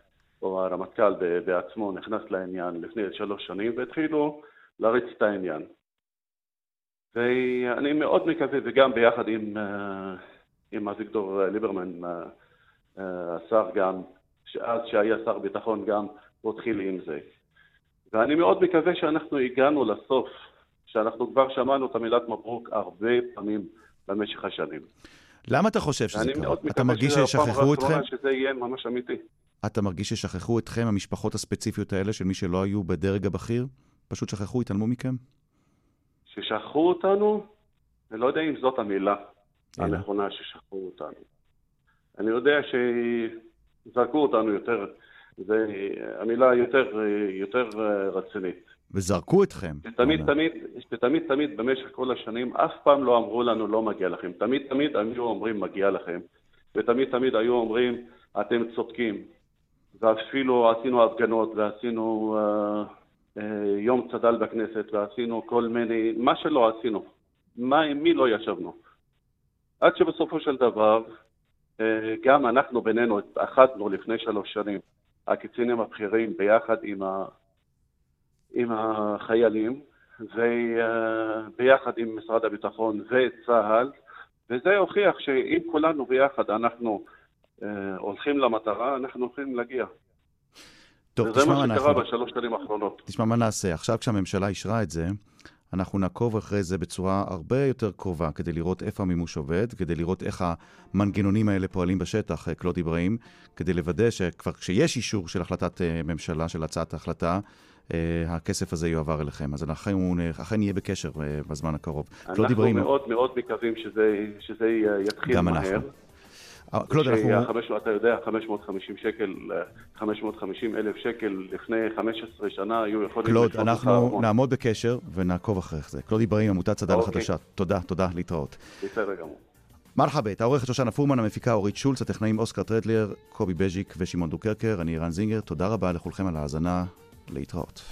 או הרמטכ"ל בעצמו נכנס לעניין לפני שלוש שנים והתחילו להריץ את העניין. ואני מאוד מקווה, וגם ביחד עם, אה, עם אביגדור ליברמן, אה, השר גם, אז שהיה שר ביטחון גם, הוא התחיל עם זה. ואני מאוד מקווה שאנחנו הגענו לסוף, שאנחנו כבר שמענו את המילת מברוק הרבה פעמים במשך השנים. למה אתה חושב שזה קרה? אתה מרגיש ששכחו אתכם? שזה יהיה ממש אמיתי. אתה מרגיש ששכחו אתכם, המשפחות הספציפיות האלה של מי שלא היו בדרג הבכיר? פשוט שכחו, התעלמו מכם? ששכחו אותנו? אני לא יודע אם זאת המילה הנכונה ששכחו אותנו. אני יודע שזרקו אותנו יותר, זו המילה יותר, יותר רצינית. וזרקו אתכם. שתמיד, תמיד, שתמיד, תמיד במשך כל השנים, אף פעם לא אמרו לנו לא מגיע לכם. תמיד, תמיד היו אומרים מגיע לכם. ותמיד, תמיד היו אומרים אתם צודקים. ואפילו עשינו הפגנות ועשינו uh, uh, יום צד"ל בכנסת ועשינו כל מיני, מה שלא עשינו. מה, עם מי לא ישבנו. עד שבסופו של דבר, uh, גם אנחנו בינינו התאחדנו לפני שלוש שנים, הקצינים הבכירים ביחד עם ה... עם החיילים וביחד עם משרד הביטחון וצה"ל, וזה הוכיח שאם כולנו ביחד אנחנו אה, הולכים למטרה, אנחנו הולכים להגיע. טוב, תשמע מה אנחנו... וזה מה שקרה בשלוש שנים האחרונות. תשמע מה נעשה. עכשיו כשהממשלה אישרה את זה, אנחנו נעקוב אחרי זה בצורה הרבה יותר קרובה כדי לראות איפה המימוש עובד, כדי לראות איך המנגנונים האלה פועלים בשטח, אה, קלוד אברהים, כדי לוודא שכבר כשיש אישור של החלטת אה, ממשלה, של הצעת ההחלטה, אה, הכסף הזה יועבר אליכם. אז אנחנו אכן נהיה בקשר בזמן הקרוב. אנחנו. מאוד מאוד מקווים שזה, שזה יתחיל גם מהר. גם אנחנו. קלוד, אנחנו... אתה יודע, 550 שקל, 550 אלף שקל לפני 15 שנה היו יכולים... קלוד, אנחנו נעמוד בקשר ונעקוב אחרי זה. קלוד איברהים, עמותת צד"ל אוקיי. החדשה. תודה, תודה, להתראות. בסדר גמור. מרחבאית, העורכת שושנה פורמן, המפיקה אורית שולץ, הטכנאים אוסקר טרדלר, קובי בז'יק ושמעון דוקרקר, אני ערן זינגר, תודה רבה לכולכם על ההאזנה, להתראות.